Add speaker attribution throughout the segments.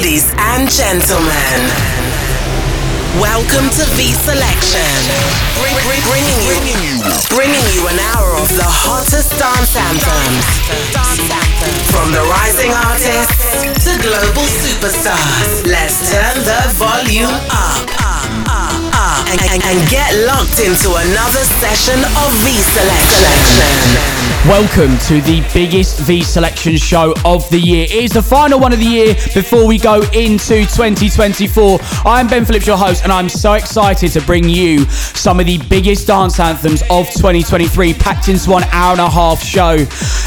Speaker 1: Ladies and gentlemen, welcome to V Selection. Bring, bring, bringing, you, bringing you an hour of the hottest dance anthems. From the rising artists to global superstars. Let's turn the volume up and, and, and get locked into another session of V Selection.
Speaker 2: Welcome to the biggest V Selection show of the year. It is the final one of the year before we go into 2024. I'm Ben Phillips, your host, and I'm so excited to bring you some of the biggest dance anthems of 2023 packed into one hour and a half show.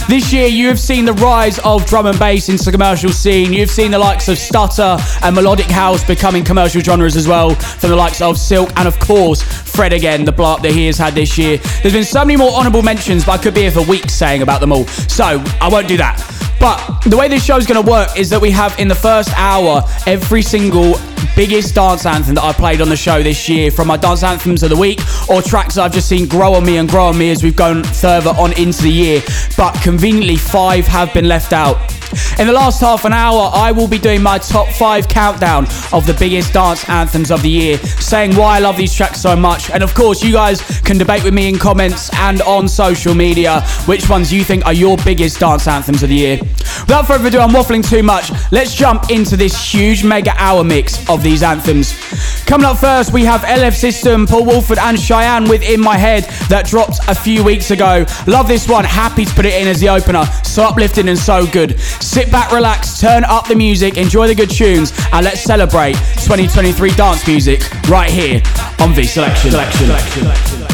Speaker 2: This year, you have seen the rise of drum and bass into the commercial scene. You've seen the likes of stutter and melodic house becoming commercial genres as well, from the likes of Silk and, of course, Fred again, the blow up that he has had this year. There's been so many more honourable mentions, but I could be here for weeks saying about them all. So I won't do that. But the way this show is going to work is that we have in the first hour every single biggest dance anthem that I played on the show this year from my dance anthems of the week or tracks that I've just seen grow on me and grow on me as we've gone further on into the year. But conveniently, five have been left out. In the last half an hour, I will be doing my top five countdown of the biggest dance anthems of the year, saying why I love these tracks so much. And of course, you guys can debate with me in comments and on social media which ones you think are your biggest dance anthems of the year. Without further ado, I'm waffling too much. Let's jump into this huge mega hour mix of these anthems. Coming up first, we have LF System, Paul Woolford, and Cheyenne with In My Head that dropped a few weeks ago. Love this one. Happy to put it in as the opener. So uplifting and so good. Sit back, relax, turn up the music, enjoy the good tunes, and let's celebrate 2023 dance music right here on V Selection. Selection. Selection. Selection.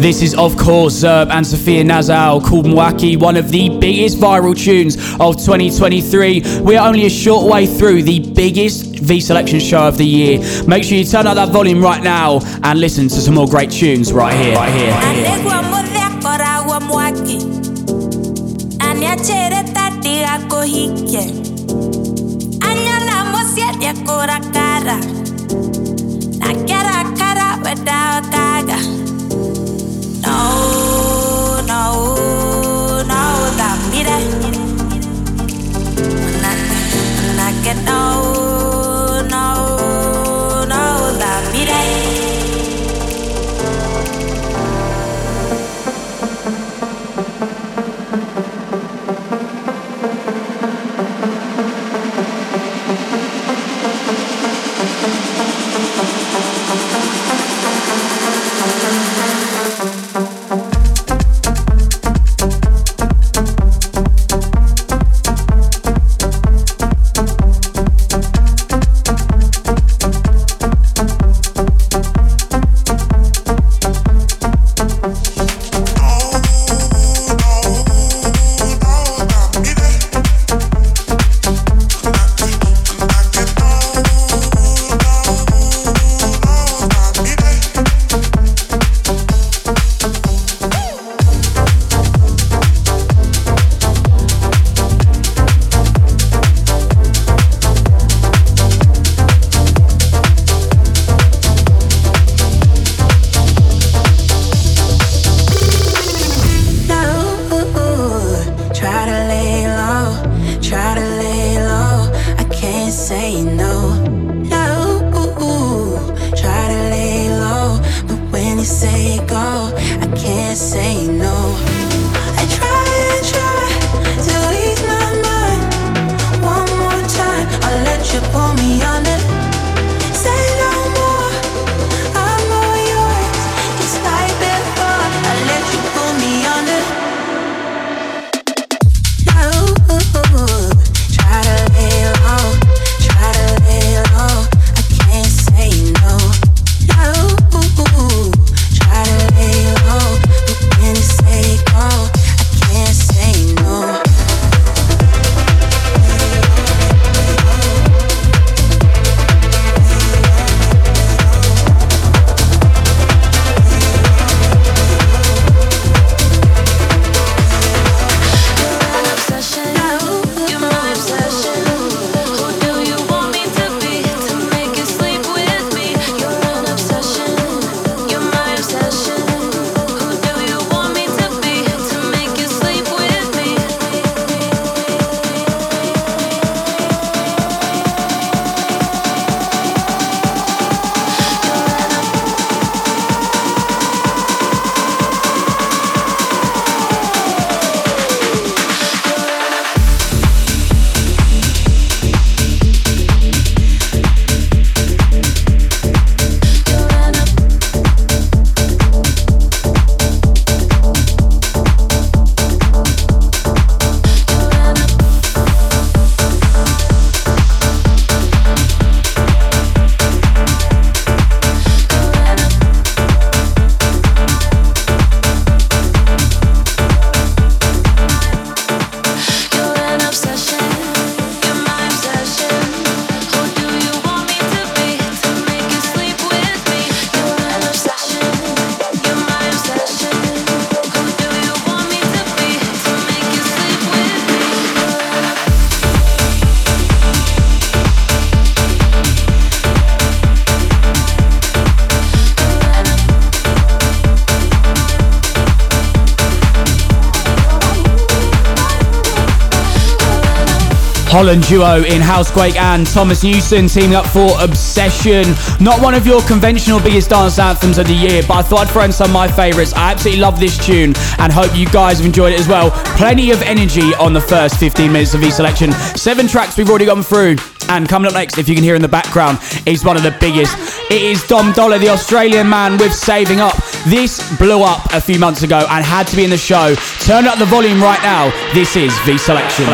Speaker 2: This is, of course, Zerb and Sofiya Nzau called Mwaki, one of the biggest viral tunes of 2023. We are only a short way through the biggest V Selection show of the year. Make sure you turn up that volume right now and listen to some more great tunes right here, right here. Right
Speaker 3: here.
Speaker 2: Holland duo in Housequake and Thomas Newson teaming up for Obsession. Not one of your conventional biggest dance anthems of the year, but I thought I'd throw in some of my favourites. I absolutely love this tune and hope you guys have enjoyed it as well. Plenty of energy on the first 15 minutes of V Selection. Seven tracks we've already gone through. And coming up next, if you can hear in the background, is one of the biggest. It is Dom Dolla, the Australian man with Saving Up. This blew up a few months ago and had to be in the show. Turn up the volume right now. This is V Selection.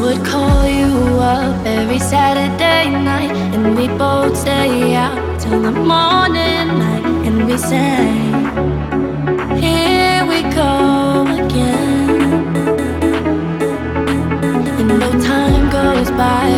Speaker 4: would call you up every Saturday night, and we both stay out till the morning light, and we say, Here we go again. And no time goes by.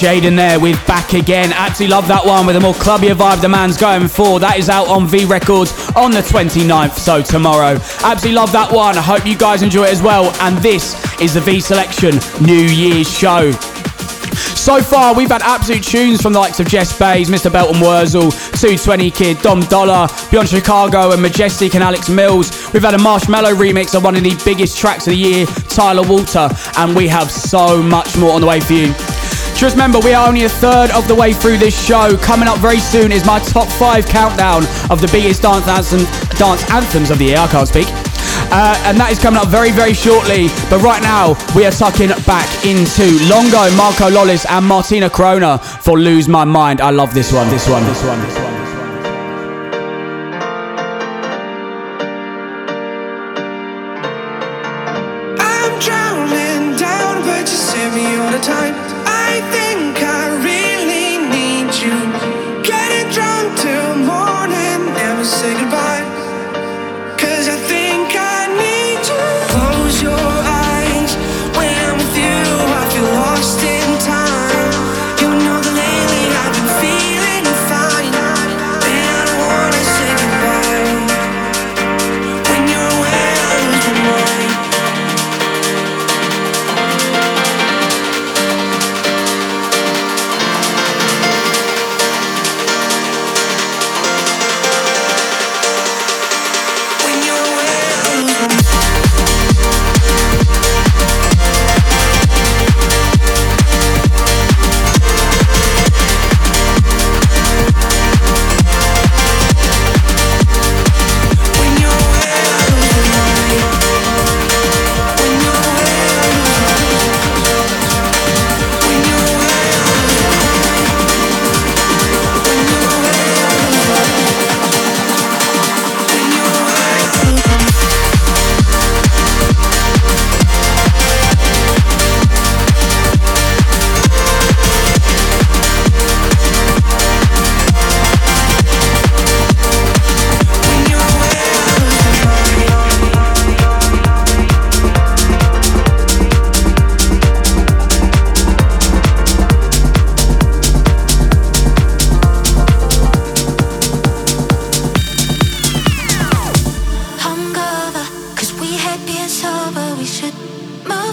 Speaker 2: Jaden there with Back Again. Absolutely love that one with a more clubbier vibe the man's going for. That is out on V Records on the 29th, so tomorrow. Absolutely love that one. I hope you guys enjoy it as well. And this is the V Selection New Year's show. So far, we've had absolute tunes from the likes of Jess Bays, Mr. Belt & Wezol, 220 Kid, Dom Dolla, Beyond Chicago, and Majestic and Alex Mills. We've had a Marshmello remix of one of the biggest tracks of the year, Tyla Water, and we have so much more on the way for you. Just remember, we are only a third of the way through this show. Coming up very soon is my top five countdown of the biggest dance, anthem, dance anthems of the year. I can't speak. Uh, and that is coming up very, very shortly. But right now, we are tucking back into Longo, Marco Lollis, and Martina Corona for Lose My Mind. I love this one, this one, this one, this one.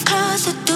Speaker 5: closet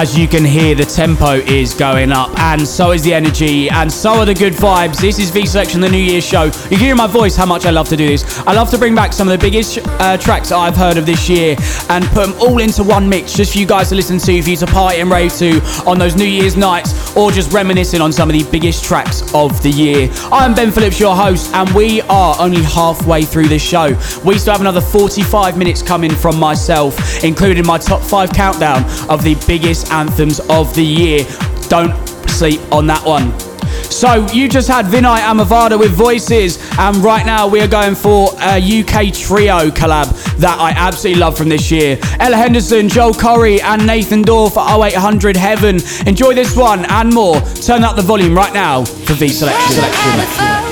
Speaker 2: As you can hear, the tempo is going up, and so is the energy, and so are the good vibes. This is V Selection, the New Year's show. You can hear my voice how much I love to do this. I love to bring back some of the biggest uh, tracks I've heard of this year and put them all into one mix just for you guys to listen to, for you to party and rave to on those New Year's nights, or just reminiscing on some of the biggest tracks of the year. I'm Ben Phillips, your host, and we are only halfway through this show. We still have another 45 minutes coming from myself, including my top five countdown of the biggest anthems of the year. Don't sleep on that one. So you just had Vinay Amavada with Voices, and right now we are going for a UK trio collab that I absolutely love from this year. Ella Henderson, Joel Corry, and Nathan Dawe for 0800 Heaven. Enjoy this one and more. Turn up the volume right now for V Selection. Selection.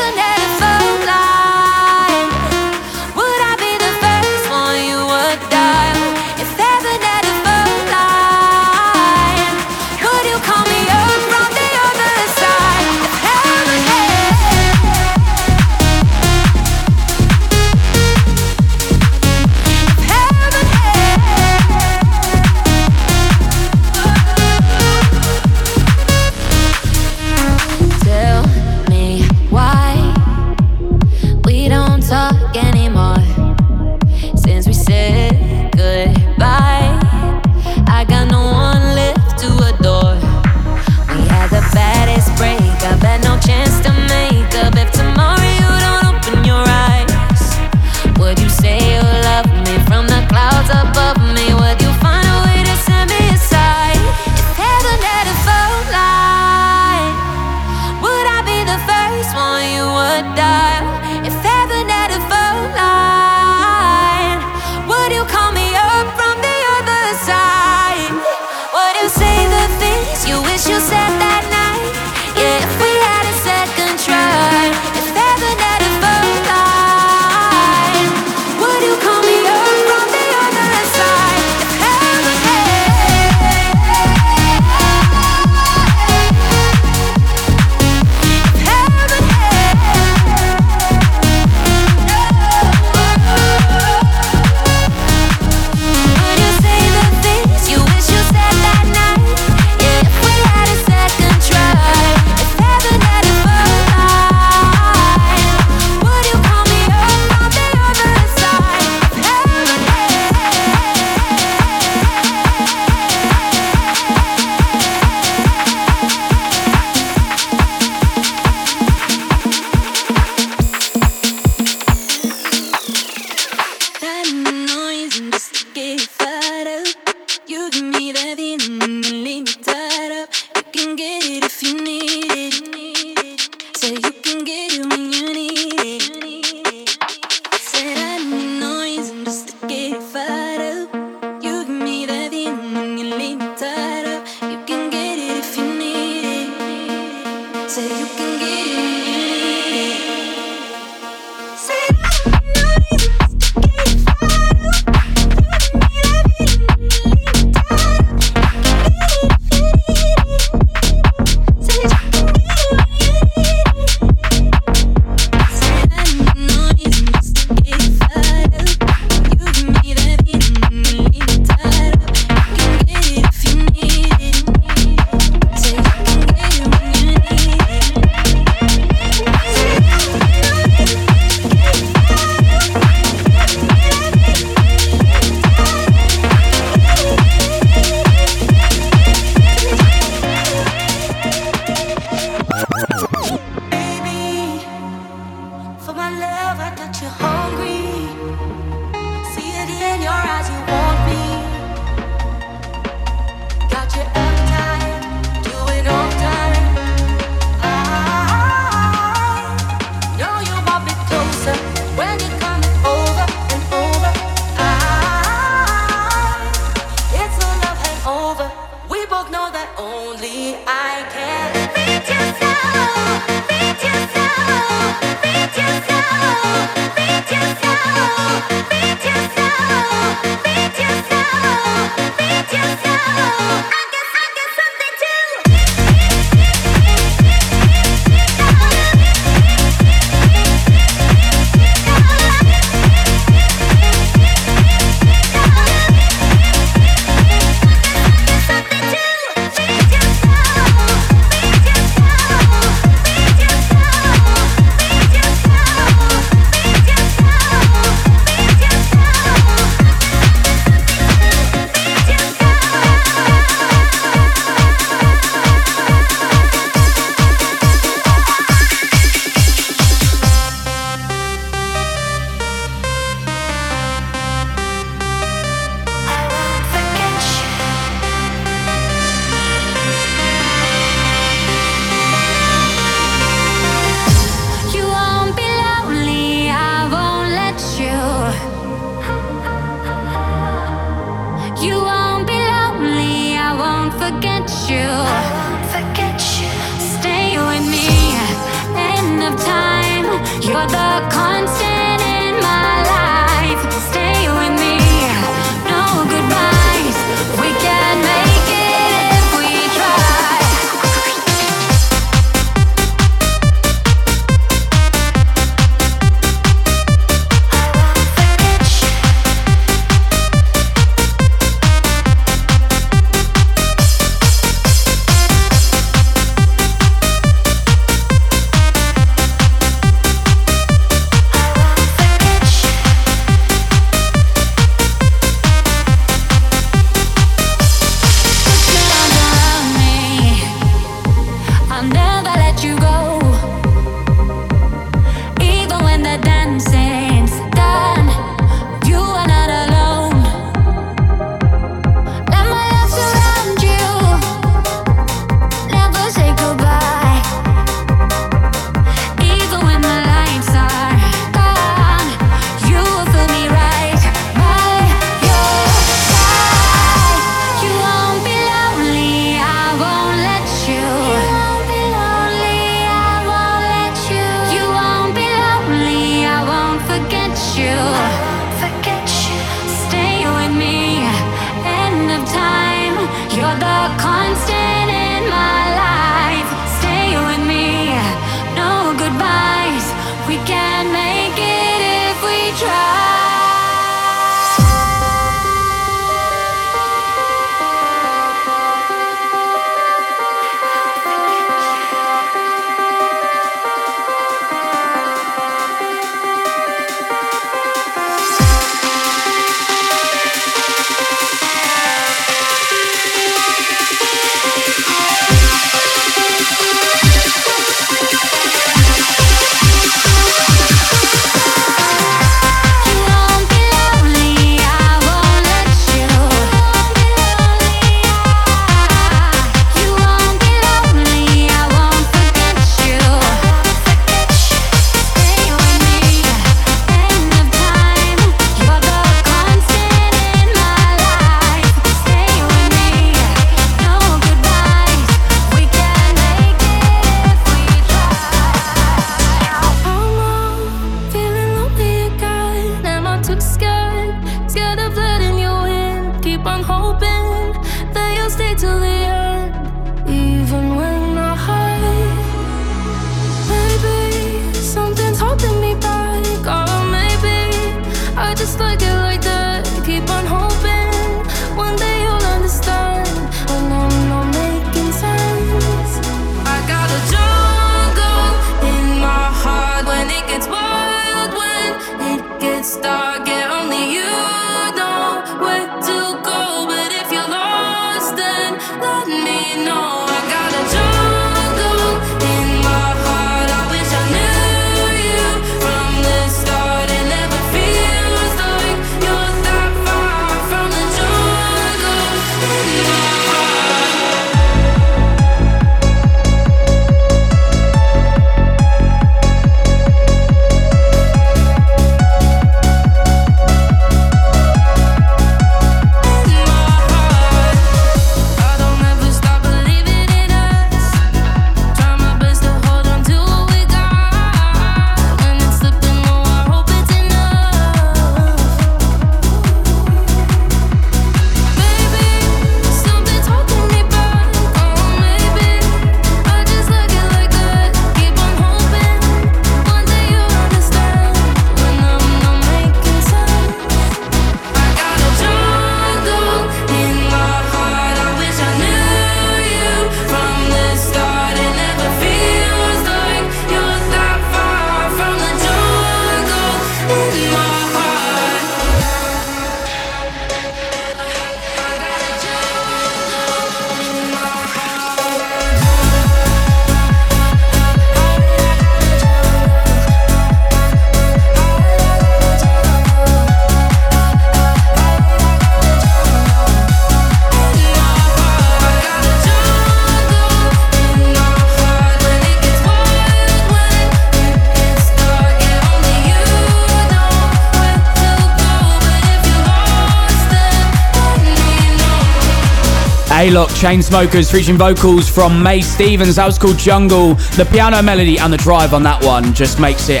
Speaker 2: Chainsmokers, featuring vocals from Mae Stephens. That was called Jungle. The piano melody and the drive on that one just makes it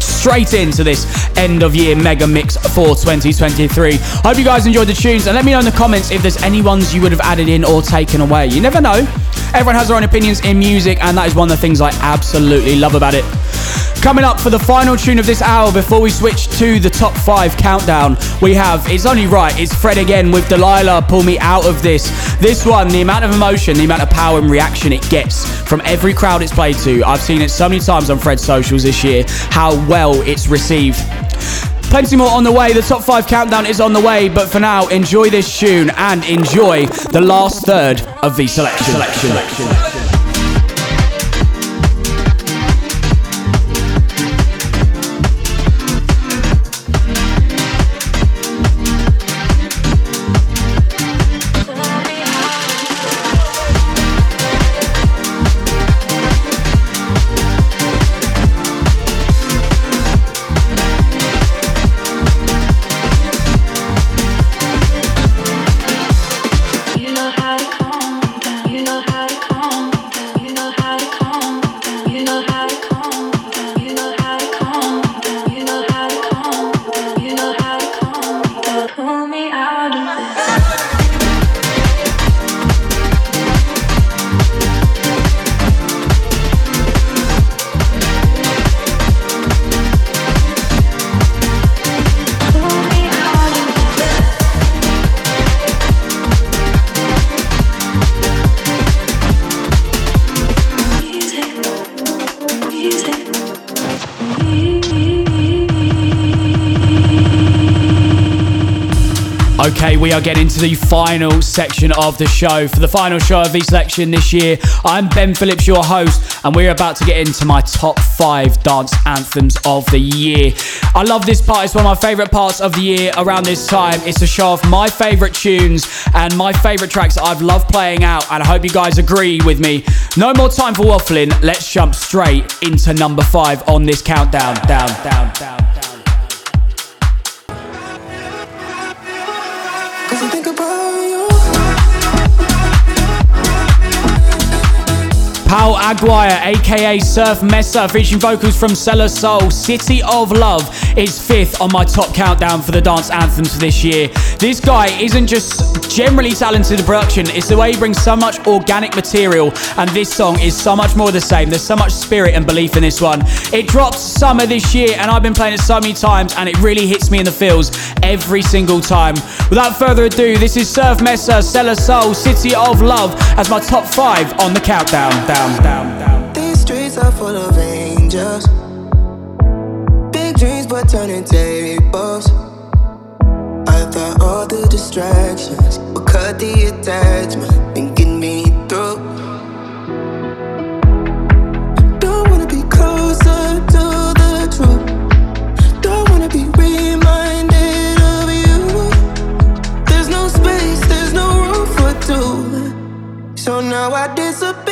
Speaker 2: straight into this end of year mega mix for 2023. Hope you guys enjoyed the tunes and let me know in the comments if there's any ones you would have added in or taken away. You never know. Everyone has their own opinions in music, and that is one of the things I absolutely love about it. Coming up for the final tune of this hour before we switch to the top five countdown, we have It's Only Right, it's Fred again with Delilah, Pull Me Out of This. This one, the amount of emotion, the amount of power and reaction it gets from every crowd it's played to. I've seen it so many times on Fred's socials this year, how well it's received. Plenty more on the way. The top five countdown is on the way, but for now, enjoy this tune and enjoy the last third of the selection. selection. selection. We are getting to the final section of the show. For the final show of the selection this year, I'm Ben Phillips, your host, and we're about to get into my top five dance anthems of the year. I love this part, it's one of my favourite parts of the year around this time. It's a show of my favourite tunes and my favourite tracks that I've loved playing out, and I hope you guys agree with me. No more time for waffling, let's jump straight into number five on this countdown. Down, down, down, Paul Aguirre, aka Surf Mesa, featuring vocals from Cellar Soul. City of Love is fifth on my top countdown for the dance anthems for this year. This guy isn't just generally talented in production, it's the way he brings so much organic material, and this song is so much more the same. There's so much spirit and belief in this one. It drops summer this year, and I've been playing it so many times, and it really hits me in the feels every single time. Without further ado, this is Surf Mesa, Cellar Soul, City of Love as my top five on the countdown. Down down, down, down.
Speaker 6: These streets are full of angels. Big dreams, but turning tables. Thought all the distractions would cut the attachment and get me through. Don't wanna be closer to the truth. Don't wanna be reminded of you. There's no space, there's no room for two. So now I disappear.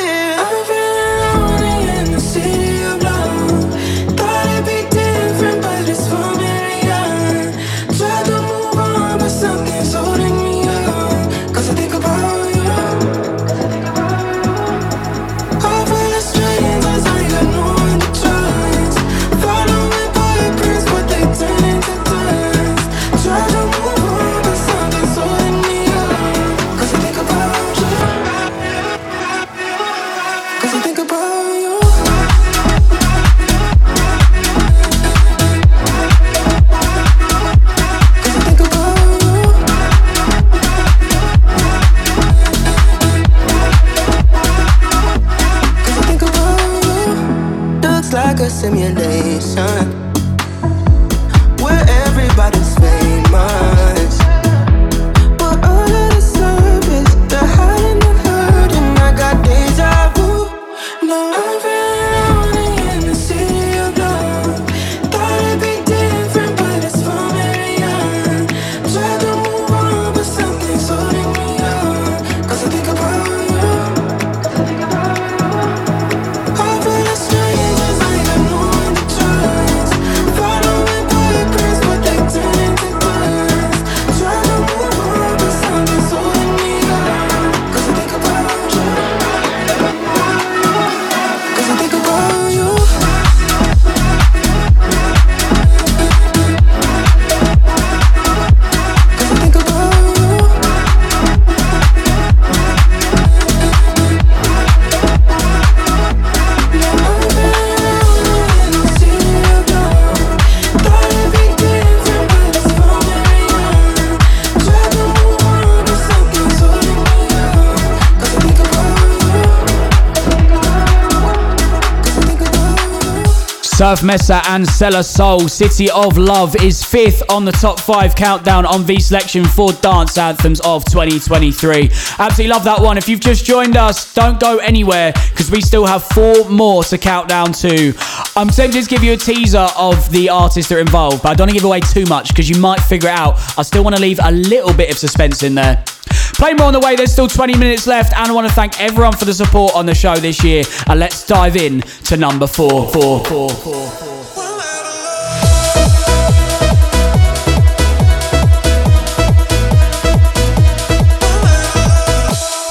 Speaker 2: Surf Mesa and Cellar Soul. City of Love is fifth on the top five countdown on V Selection for dance anthems of 2023. Absolutely love that one. If you've just joined us, don't go anywhere because we still have four more to count down to. I'm tempted to give you a teaser of the artists that are involved, but I don't want to give away too much because you might figure it out. I still want to leave a little bit of suspense in there. Play more on the way. There's still 20 minutes left, and I want to thank everyone for the support on the show this year. And let's dive in to number four. Four, four, four,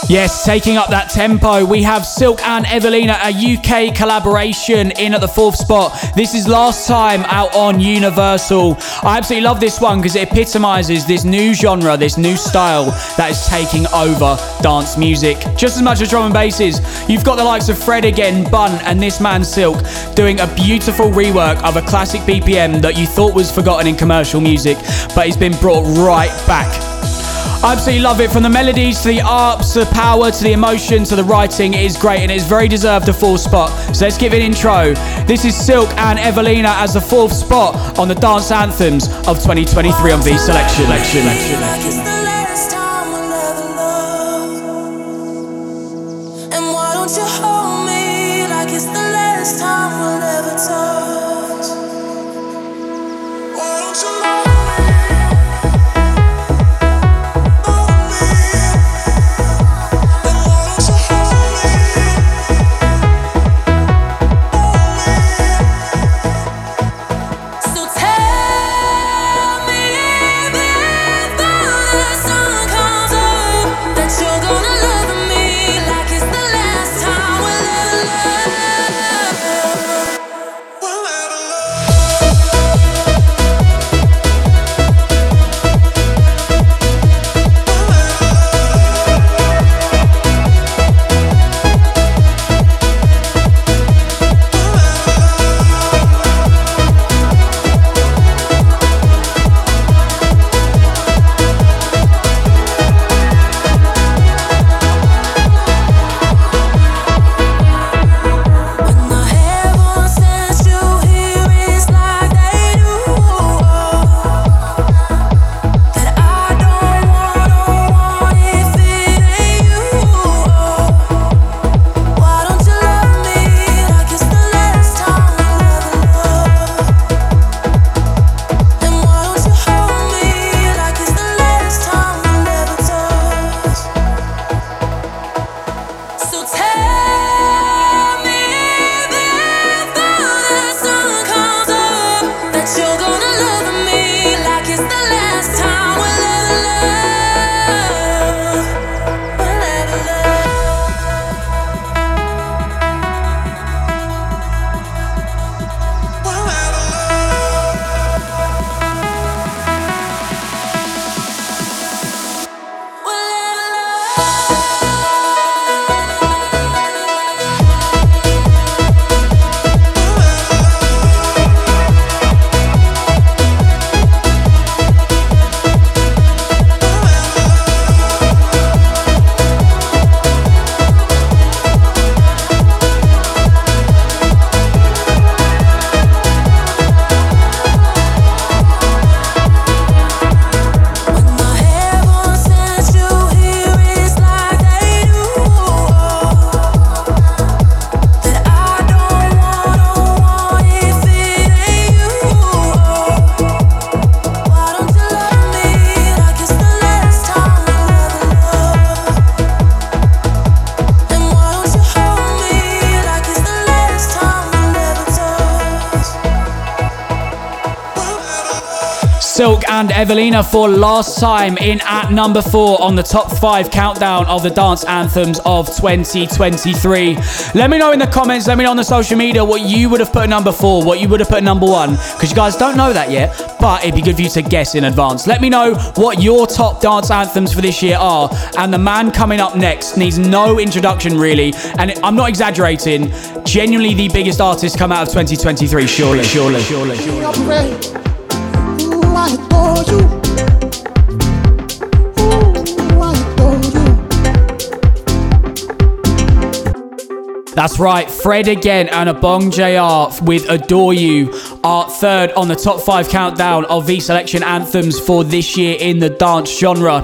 Speaker 2: Yes, taking up that tempo, we have Silk and Evelina, a UK collaboration in at the fourth spot. This is last time out on Universal. I absolutely love this one because it epitomizes this new genre, this new style that is taking over dance music. Just as much as drum and basses, you've got the likes of Fred again, Bun, and this man Silk doing a beautiful rework of a classic BPM that you thought was forgotten in commercial music, but it's been brought right back I absolutely love it from the melodies to the arps, the power to the emotion to the writing. It is great and it is very deserved a fourth spot. So let's give it an intro. This is Silk and Evelina as the fourth spot on the dance anthems of 2023 on V Selection. Selection. Selection. and Evelina for last time in at number four on the top five countdown of the dance anthems of 2023. Let me know in the comments, let me know on the social media what you would have put number four, what you would have put number one, because you guys don't know that yet, but it'd be good for you to guess in advance. Let me know what your top dance anthems for this year are, and the man coming up next needs no introduction really, and I'm not exaggerating, genuinely the biggest artist come out of 2023, surely, surely, surely. surely. That's right, Fred again and Obongjayar with Adore You are third on the top five countdown of V Selection anthems for this year in the dance genre.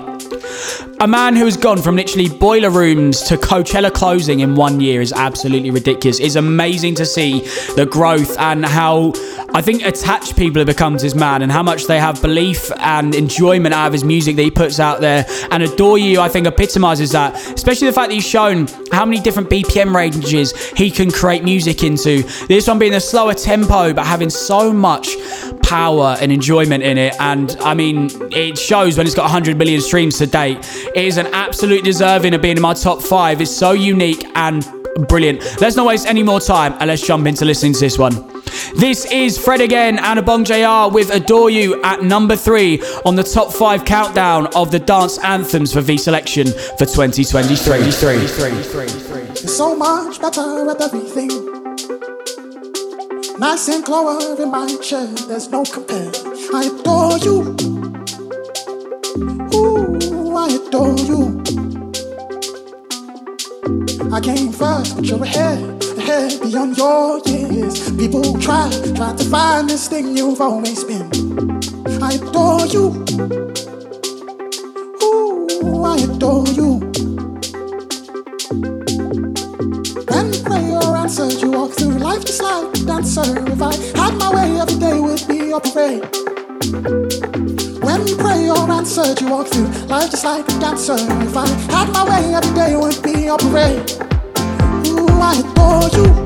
Speaker 2: A man who has gone from literally boiler rooms to Coachella closing in one year is absolutely ridiculous. It's amazing to see the growth and how I think attached people have become to this man and how much they have belief and enjoyment out of his music that he puts out there. And Adore You, I think, epitomizes that, especially the fact that he's shown how many different BPM ranges he can create music into. This one being a slower tempo, but having so much power and enjoyment in it. And I mean, it shows when it's got 100 million streams to date. It is an absolute deserving of being in my top five. It's so unique and brilliant. Let's not waste any more time and let's jump into listening to this one. This is Fred again and Obongjayar with Adore You at number three on the top five countdown of the dance anthems for V Selection for 2023.
Speaker 7: It's so much better at everything. Nice and clover in my chair, there's no compare. I adore you. Ooh, I adore you. I came first, but you're ahead, ahead beyond your years. People try, try to find this thing you've always been. I adore you. Ooh, I adore you. When you pray or answer, you walk through life just like a dancer. If I had my way, every day would be a parade. Answer, you walk through life just like a dancer. If I had my way, every day would be a parade. Ooh, I adore you.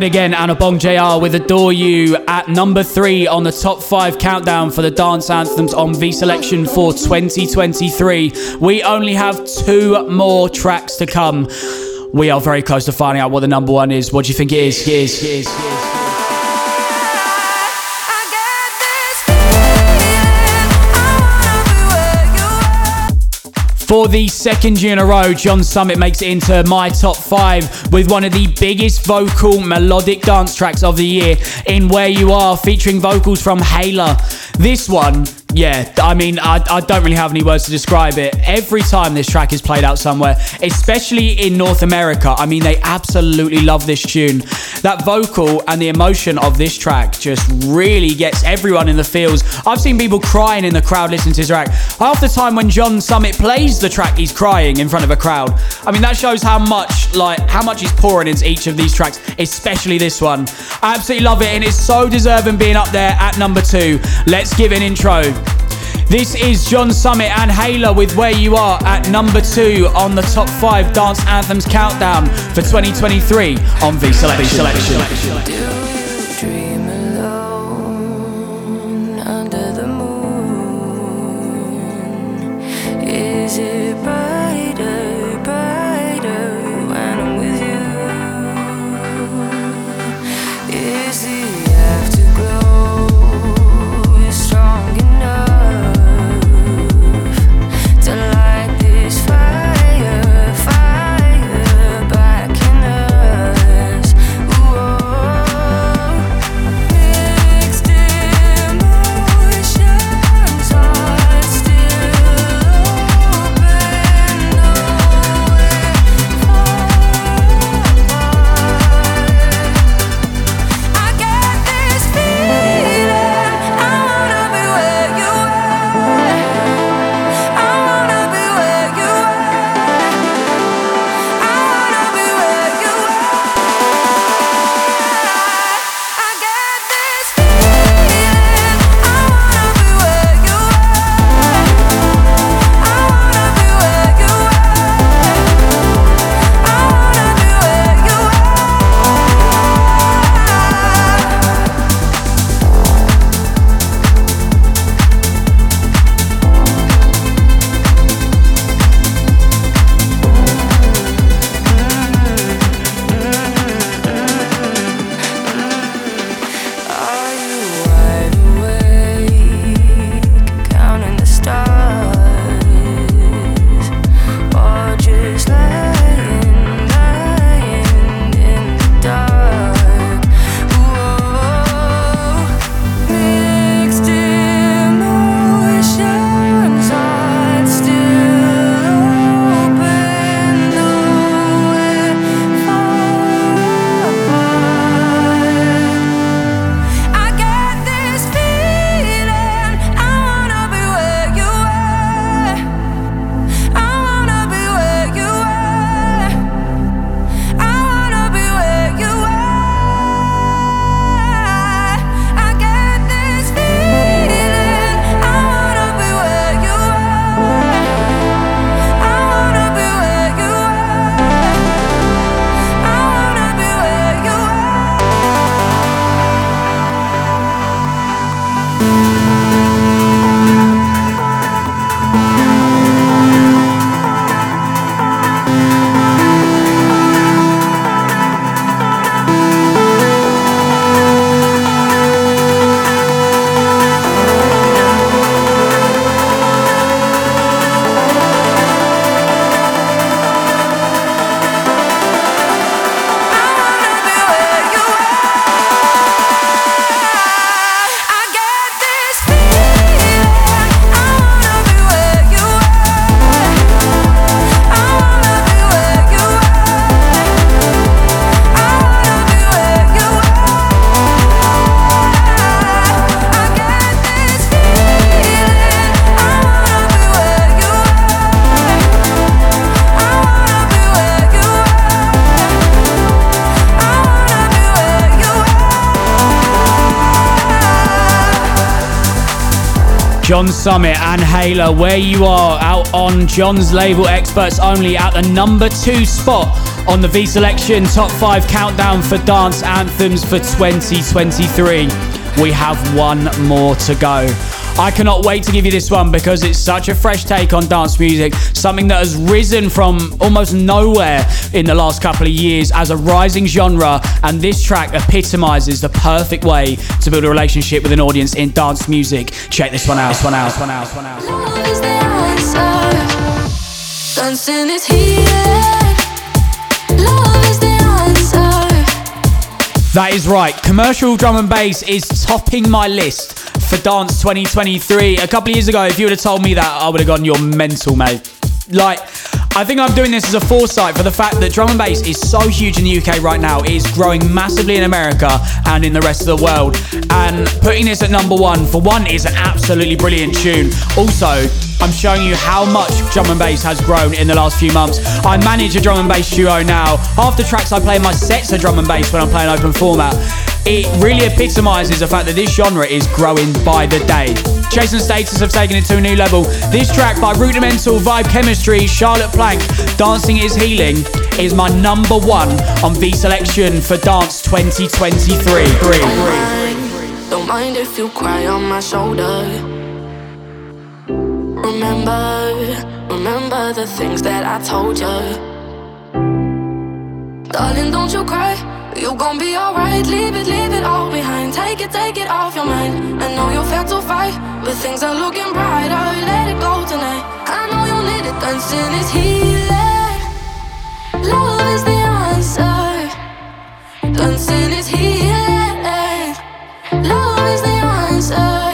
Speaker 2: Fred again and Obongjayar with Adore You at number three on the top five countdown for the dance anthems on V Selection for 2023. We only have two more tracks to come. We are very close to finding out what the number one is. What do you think it is? It is, it is, it is. For the second year in a row, John Summit makes it into my top five with one of the biggest vocal melodic dance tracks of the year in Where You Are, featuring vocals from Hayla. This one Yeah, I mean, I, I don't really have any words to describe it. Every time this track is played out somewhere, especially in North America, I mean, they absolutely love this tune. That vocal and the emotion of this track just really gets everyone in the feels. I've seen people crying in the crowd listening to this track. Half the time when John Summit plays the track, he's crying in front of a crowd. I mean, that shows how much, like, how much he's pouring into each of these tracks, especially this one. I absolutely love it, and it's so deserving being up there at number two. Let's give an intro. This is John Summit and Hayla with Where You Are at number two on the top five dance anthems countdown for 2023 on V Selection. John Summit and Hayla, where you are out on John's label Experts Only at the number two spot on the V Selection Top 5 Countdown for Dance Anthems for 2023. We have one more to go. I cannot wait to give you this one because it's such a fresh take on dance music, something that has risen from almost nowhere in the last couple of years as a rising genre. And this track epitomizes the perfect way to build a relationship with an audience in dance music. Check this one out, this one out, this one out, this one out.
Speaker 3: Love is the answer. Dancing is healing. Love is the answer.
Speaker 2: That is right. Commercial drum and bass is topping my list for Dance 2023. A couple of years ago, if you would have told me that, I would have gone, you're mental, mate. Like, I think I'm doing this as a foresight for the fact that drum and bass is so huge in the UK right now. It is growing massively in America and in the rest of the world. And putting this at number one, for one, is an absolutely brilliant tune. Also, I'm showing you how much drum and bass has grown in the last few months. I manage a drum and bass duo now. Half the tracks I play in my sets are drum and bass when I'm playing open format. It really epitomizes the fact that this genre is growing by the day. Chase and Status have taken it to a new level. This track by Rudimental Vibe Chemistry, Charlotte Plank, Dancing is Healing, is my number one on V Selection for Dance 2023.
Speaker 8: Don't mind if you cry on my shoulder. Remember, remember the things that I told you. Darling, don't you cry. You gon' be alright. Leave it, leave it all behind. Take it, take it off your mind. I know you felt to fight, but things are looking brighter. Let it go tonight. I know you need it. Dancing is healing. Love is the answer. Dancing is healing. Love is the answer.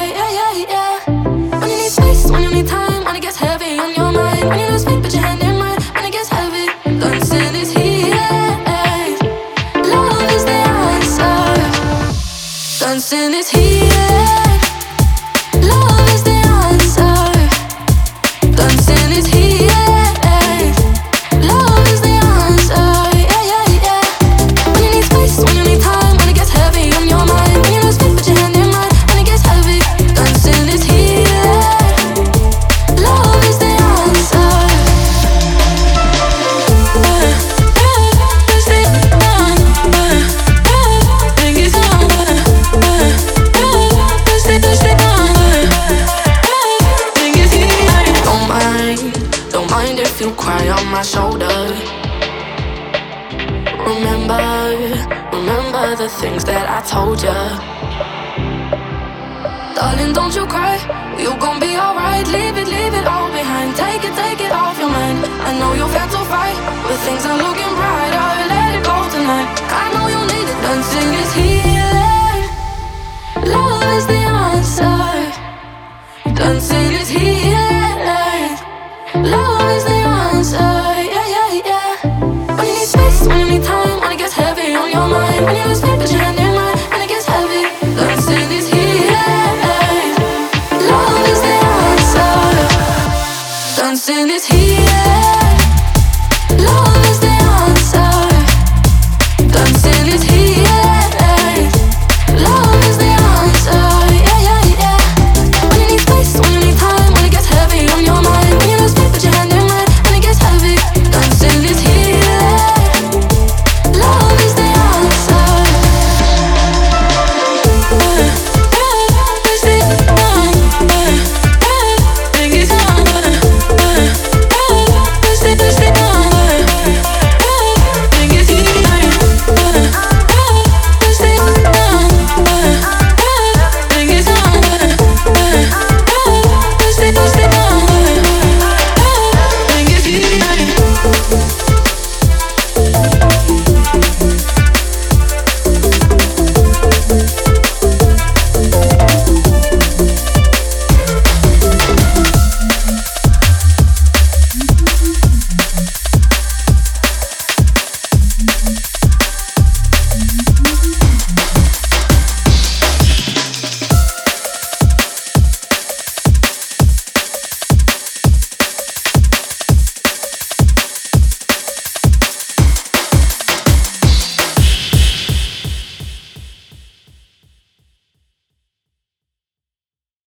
Speaker 8: Dancing is healing.